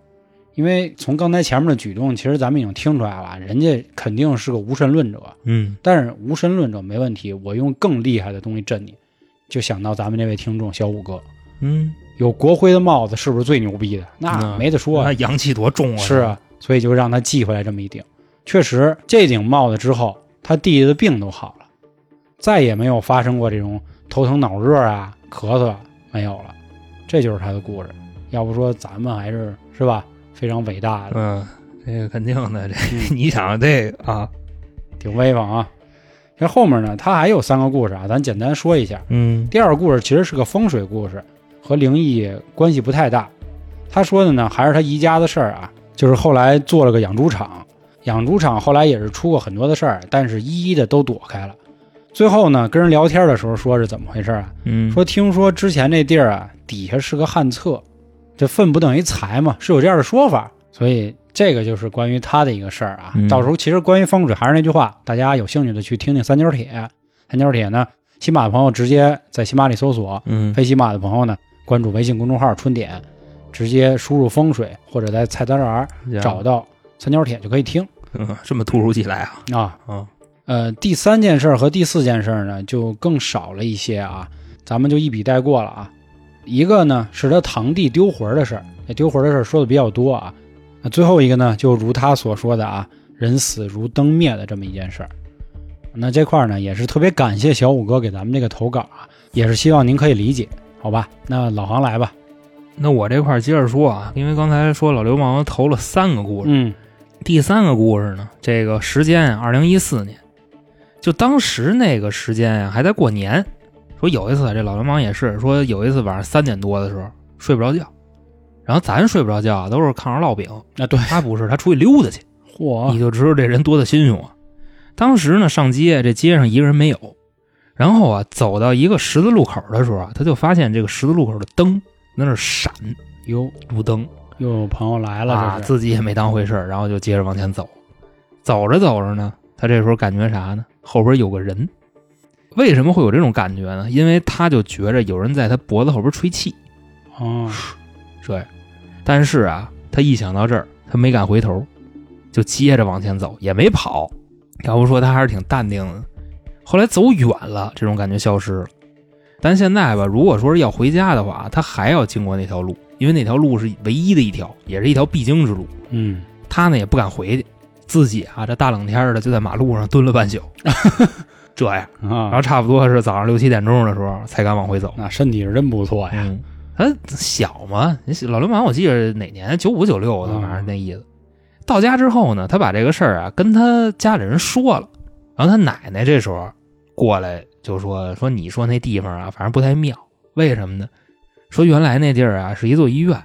因为从刚才前面的举动，其实咱们已经听出来了，人家肯定是个无神论者。嗯但是无神论者没问题，我用更厉害的东西震你，就想到咱们这位听众小五哥，嗯，有国徽的帽子是不是最牛逼的？那嗯没得说啊，那阳气多重啊！是啊，所以就让他寄回来这么一顶。确实，这顶帽子之后，他弟弟的病都好了，再也没有发生过这种头疼脑热啊、咳嗽啊没有了。这就是他的故事。要不说咱们还是是吧，非常伟大的，嗯，这个肯定的，这嗯 *laughs* 你想这个啊，挺威风啊。这后面呢，他还有三个故事啊，咱简单说一下。嗯第二个故事其实是个风水故事，和灵异关系不太大。他说的呢，还是他姨家的事儿啊，就是后来做了个养猪场，养猪场后来也是出过很多的事儿，但是一一的都躲开了。最后呢，跟人聊天的时候说是怎么回事啊？嗯，说听说之前那地儿啊，底下是个旱厕，这粪不等于财嘛，是有这样的说法。所以这个就是关于他的一个事儿啊。嗯到时候其实关于风水还是那句话，大家有兴趣的去听听三角铁。三角铁呢，喜马的朋友直接在喜马里搜索，嗯非喜马的朋友呢，关注微信公众号“春点”，直接输入“风水”或者在菜单栏找到三角铁就可以听嗯这么突如其来啊啊。啊呃，第三件事儿和第四件事儿呢，就更少了一些啊，咱们就一笔带过了啊。一个呢是他堂弟丢魂的事儿，这丢魂的事儿说的比较多啊。那最后一个呢，就如他所说的啊，人死如灯灭的这么一件事儿。那这块儿呢，也是特别感谢小五哥给咱们这个投稿啊，也是希望您可以理解，好吧？那老黄来吧。那我这块儿接着说啊，因为刚才说老流氓投了三个故事，嗯第三个故事呢，这个时间啊，二零一四年，就当时那个时间呀、还在过年。说有一次，这老流氓也是说，有一次晚上三点多的时候睡不着觉，然后咱睡不着觉啊都是炕上烙饼，啊，对，他不是，他出去溜达去，*laughs* 嚯你就知道这人多大心胸啊。当时呢，上街，这街上一个人没有，然后啊，走到一个十字路口的时候啊，他就发现这个十字路口的灯在那是闪，哟，路灯又有朋友来了，啊，自己也没当回事儿，然后就接着往前走。走着走着呢，他这时候感觉啥呢？后边有个人。为什么会有这种感觉呢？因为他就觉着有人在他脖子后边吹气，哦，这样。但是啊，他一想到这儿，他没敢回头，就接着往前走，也没跑。要不说他还是挺淡定的。后来走远了，这种感觉消失了。但现在吧，如果说是要回家的话，他还要经过那条路，因为那条路是唯一的一条，也是一条必经之路。嗯，他呢也不敢回去，自己啊这大冷天的就在马路上蹲了半宿，*laughs* 这样，然啊后，差不多是早上六七点钟的时候才敢往回走。那身体是真不错呀。嗯，他小嘛，老流氓，我记得哪年？九五九六的，嗯。反正那意思。到家之后呢，他把这个事儿啊跟他家里人说了，然后他奶奶这时候过来就说说你说那地方啊，反正不太妙，为什么呢？说原来那地儿啊是一座医院。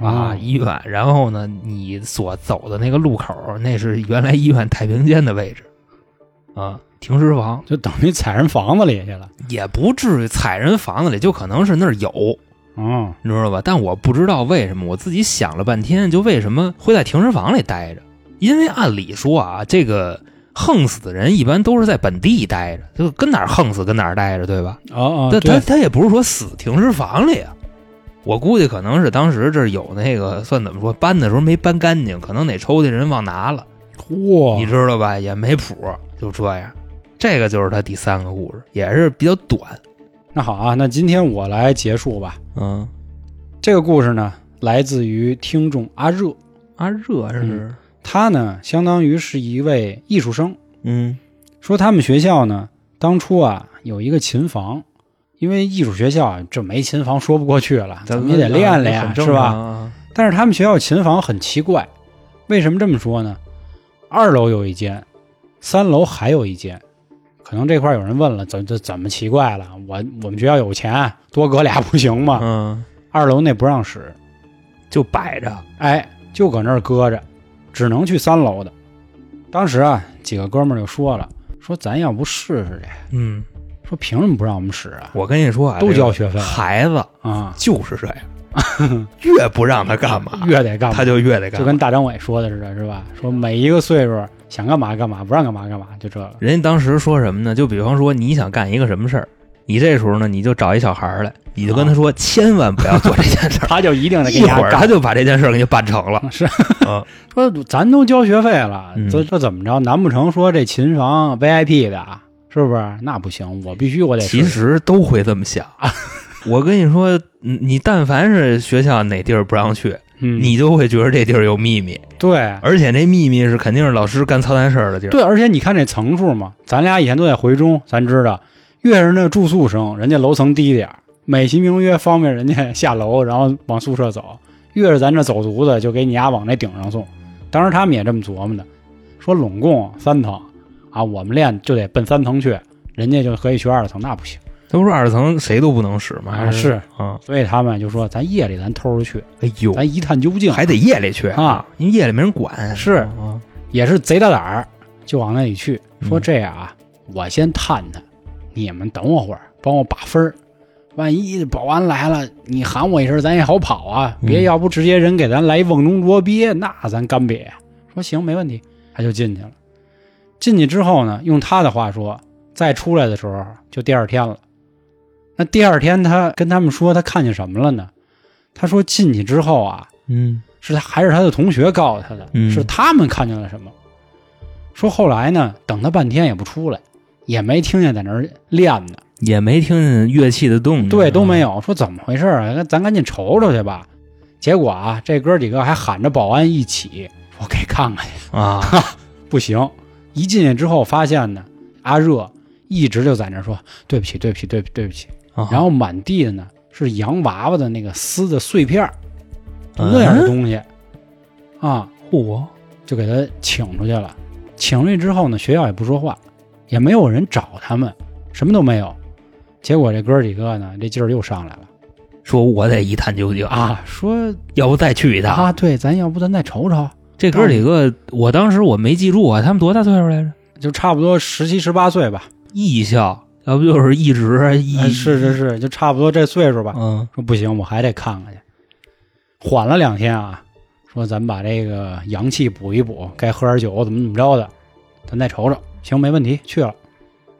啊，哦医院，然后呢你所走的那个路口那是原来医院太平间的位置。啊，停尸房。就等于踩人房子里去了。也不至于踩人房子里，就可能是那儿有嗯，你知道吧？但我不知道为什么，我自己想了半天，就为什么会在停尸房里待着？因为按理说啊，这个横死的人一般都是在本地待着，就跟哪儿横死跟哪儿待着，对吧？哦哦，他他，他也不是说死停尸房里啊。我估计可能是当时这有那个算怎么说，搬的时候没搬干净，可能哪抽屉人忘拿了，嚯，你知道吧？也没谱，就这样。这个就是他第三个故事，也是比较短。那好啊，那今天我来结束吧。嗯，这个故事呢，来自于听众阿热，阿热是嗯他呢相当于是一位艺术生，嗯说他们学校呢当初啊有一个琴房，因为艺术学校啊这没琴房说不过去了，咱们也得练练呀，是？吧？但是他们学校琴房很奇怪，为什么这么说呢？二楼有一间，三楼还有一间。可能这块有人问了，怎怎怎么奇怪了？我我们学校有钱，多搁俩不行吗？嗯，二楼那不让使，就摆着。哎，就搁那儿搁着，只能去三楼的。当时啊，几个哥们儿就说了，说咱要不试试去？嗯，说凭什么不让我们使啊？我跟你说啊，都交学费孩子啊，就是这样，越不让他干嘛，*laughs* 越得干嘛，他就越得干嘛。就跟大张伟说的似的，是吧？说每一个岁数想干嘛干嘛，不让干嘛干嘛，就这个。人家当时说什么呢？就比方说你想干一个什么事儿，你这时候呢，你就找一小孩儿来，你就跟他说，千万不要做这件事儿。*laughs* 他就一定得给一会儿他就把这件事儿给你办成了。*laughs* 是嗯说咱都交学费了，嗯这这怎么着？难不成说这琴房 VIP 的，是不是？那不行，我必须我得试其实都会这么想。*laughs* 我跟你说，你你但凡是学校哪地儿不让去，嗯，你就会觉得这地儿有秘密，对而且那秘密是肯定是老师干操蛋事儿的地儿。对，而且你看这层数嘛，咱俩以前都在回中，咱知道，越是那住宿生，人家楼层低点儿，美其名曰方便人家下楼，然后往宿舍走；越是咱这走读的，就给你丫往那顶上送。当时他们也这么琢磨的，说拢共三层啊，我们练就得奔三层去，人家就可以去二层，那不行。都说二层谁都不能使嘛，啊是啊。所以他们就说，咱夜里咱偷着去，哎呦，咱一探究竟，还得夜里去啊，因为夜里没人管。是啊，也是贼大胆儿，就往那里去。说嗯这样啊，我先探探，你们等我会儿，帮我把分儿。万一保安来了，你喊我一声，咱也好跑啊。嗯别要不直接人给咱来一瓮中捉鳖，那咱干瘪。说行，没问题，他就进去了。进去之后呢，用他的话说，再出来的时候就第二天了。那第二天他跟他们说他看见什么了呢？他说进去之后啊，嗯是他还是他的同学告诉他的，嗯是他们看见了什么。说后来呢，等他半天也不出来，也没听见在那儿练呢，也没听见乐器的动静，对，都没有。说怎么回事啊？那咱赶紧瞅瞅去吧。结果啊，这哥几个还喊着保安一起，我给看看去。啊。*laughs* 不行，一进去之后发现呢，阿热一直就在那儿说对不起，对不起，对不起，对不起。啊然后满地的呢是洋娃娃的那个撕的碎片那样的东西啊。嚯，就给他请出去了。请出去之后呢，学校也不说话，也没有人找他们，什么都没有。结果这哥几个呢，这劲儿又上来了说我得一探究竟，啊，说要不再去一趟。啊，对，咱要不咱再瞅瞅，这哥几个，我当时我没记住啊，他们多大岁数来着？就差不多十七十八岁吧，艺校，要不就是一直一、哎是是是，就差不多这岁数吧。嗯说不行，我还得看看去。缓了两天啊，说咱们把这个阳气补一补，该喝点酒怎么怎么着的，咱再瞅瞅。行，没问题，去了。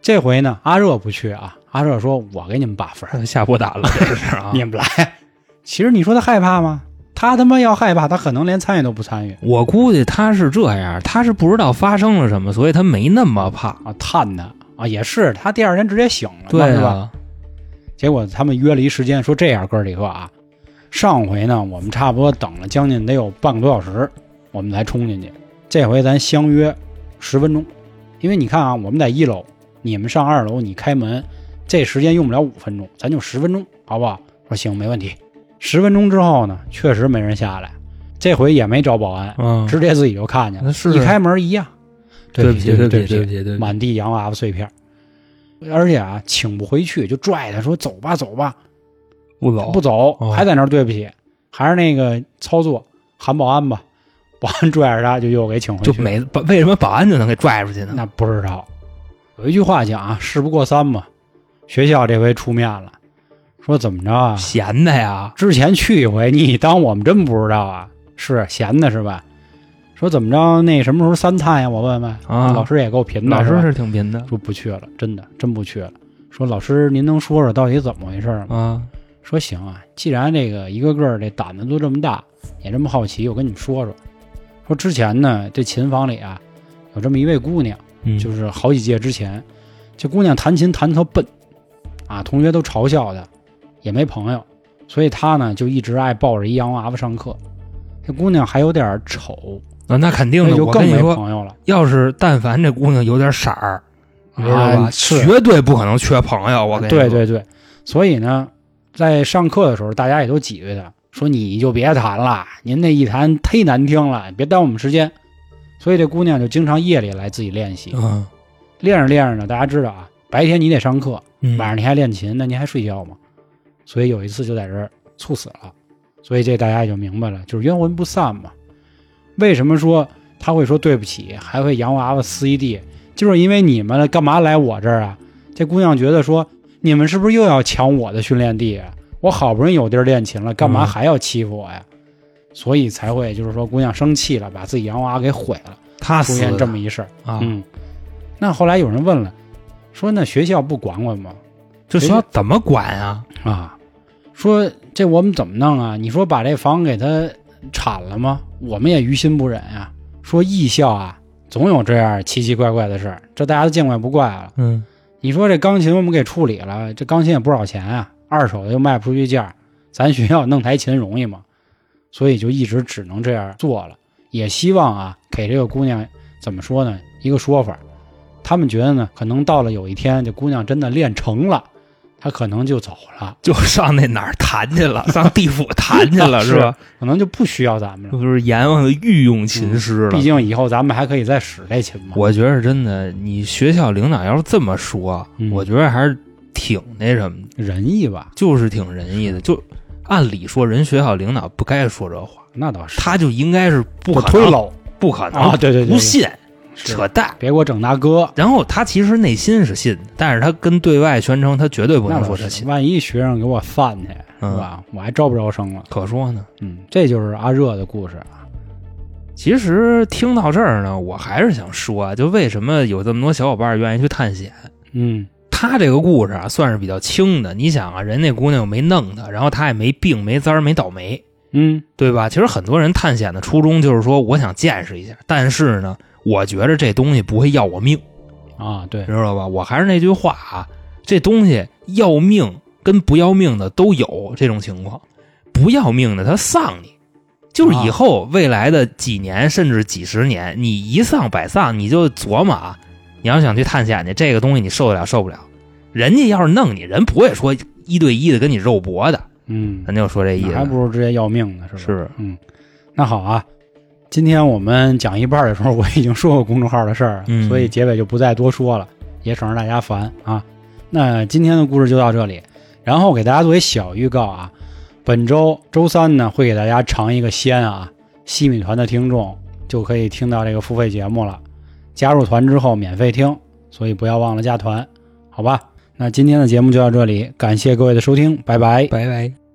这回呢，阿热不去啊，阿热说：“我给你们把分儿，*laughs* 下破胆了，这是啊 *laughs* 你们来。”其实你说他害怕吗？他他妈要害怕，他可能连参与都不参与我估计他是这样，他是不知道发生了什么，所以他没那么怕。啊，探他啊，也是他第二天直接醒了嘛，对是吧？啊，结果他们约了一时间，说这样哥儿几个啊，上回呢我们差不多等了将近得有半个多小时，我们才冲进去。这回咱相约十分钟，因为你看啊，我们在一楼，你们上二楼，你开门，这时间用不了五分钟，咱就十分钟，好不好？说行，没问题。十分钟之后呢，确实没人下来，这回也没找保安，嗯，直接自己就看见了，是一开门一样，不对不起，对对不起，对不起，对。满地洋娃娃碎片，而且啊，请不回去，就拽他说走吧走吧，不走，不走，哦还在那儿对不起，还是那个操作，喊保安吧，*laughs* 保安拽着他就又给请回去，就每保为什么保安就能给拽出去呢？那不知道。有一句话讲啊，事不过三嘛，学校这回出面了，说怎么着啊？闲的呀，之前去一回，你当我们真不知道啊？是闲的是吧？说怎么着？那什么时候三探呀？我问问啊老师也够贫的，老师是挺贫的说不去了，真的真不去了。说老师，您能说说到底怎么回事吗？啊，说行啊，既然这个一个个儿这胆子都这么大，也这么好奇，我跟你们说说。说之前呢，这琴房里啊，有这么一位姑娘，嗯就是好几届之前，这姑娘弹琴弹得特笨，啊，同学都嘲笑她，也没朋友，所以她呢就一直爱抱着一洋娃娃上课。这姑娘还有点丑，啊，那肯定的。就更没我跟你说，朋友了。要是但凡这姑娘有点色儿，你知道吧？啊绝对不可能缺朋友。我跟你说，对对对，所以呢，在上课的时候，大家也都挤兑她，说你就别弹了，您那一弹忒难听了，别耽误我们时间。所以这姑娘就经常夜里来自己练习，嗯练着练着呢，大家知道啊，白天你得上课，嗯，晚上你还练琴，那您还睡觉吗？所以有一次就在这儿猝死了，所以这大家也就明白了，就是冤魂不散嘛。为什么说他会说对不起，还会洋娃娃撕一地？就是因为你们干嘛来我这儿啊？这姑娘觉得说，你们是不是又要抢我的训练地啊？我好不容易有地儿练琴了，干嘛嗯还要欺负我呀？所以才会就是说，姑娘生气了，把自己洋娃娃给毁了，出现这么一事儿。啊，嗯，那后来有人问了，说那学校不管管吗？这学校怎么管啊？啊，说这我们怎么弄啊？你说把这房给他铲了吗？我们也于心不忍呀、说艺校啊，总有这样奇奇怪怪的事儿，这大家都见怪不怪了。嗯你说这钢琴我们给处理了，这钢琴也不少钱啊，二手的又卖不出去价，咱学校弄台琴容易吗？所以就一直只能这样做了。也希望啊，给这个姑娘怎么说呢？一个说法，他们觉得呢，可能到了有一天，这姑娘真的练成了，她可能就走了。*laughs* 就上那哪儿弹去了，上地府弹去了，*laughs* 是吧？可能就不需要咱们了。就是阎王的御用琴师了。毕竟以后咱们还可以再使这琴嘛。我觉得真的，你学校领导要是这么说，嗯我觉得还是挺那什么的，仁义吧，就是挺仁义的。就按理说，人学校领导不该说这话，那倒是。他就应该是不不可能，不可能，啊！对对对，不信，是扯淡。别给我整大哥，然后他其实内心是信的，但是他跟对外宣称他绝对不。能说他信，万一学生给我犯去，嗯是吧？我还招不招生了？可说呢。嗯，这就是阿热的故事啊。其实听到这儿呢，我还是想说啊，就为什么有这么多小伙伴愿意去探险？嗯他这个故事啊，算是比较轻的。你想啊，人那姑娘又没弄他，然后他也没病、没灾、没倒霉，嗯对吧？其实很多人探险的初衷就是说，我想见识一下，但是呢，我觉着这东西不会要我命，啊，对，知道吧？我还是那句话啊，这东西要命跟不要命的都有这种情况，不要命的他丧你。就是以后未来的几年甚至几十年，你一丧百丧，你就琢磨啊，你要想去探险去，这个东西你受得了受不了？人家要是弄你，人不会说一对一的跟你肉搏的，嗯，咱就说这意思。还不如直接要命呢，是吧？是，嗯，那好啊。今天我们讲一半的时候，我已经说过公众号的事儿所以结尾就不再多说了，也省着大家烦啊。那今天的故事就到这里，然后给大家做一小预告啊，本周周三呢会给大家尝一个鲜啊，西米团的听众就可以听到这个付费节目了，加入团之后免费听，所以不要忘了加团，好吧？那今天的节目就到这里，感谢各位的收听，拜拜。拜拜。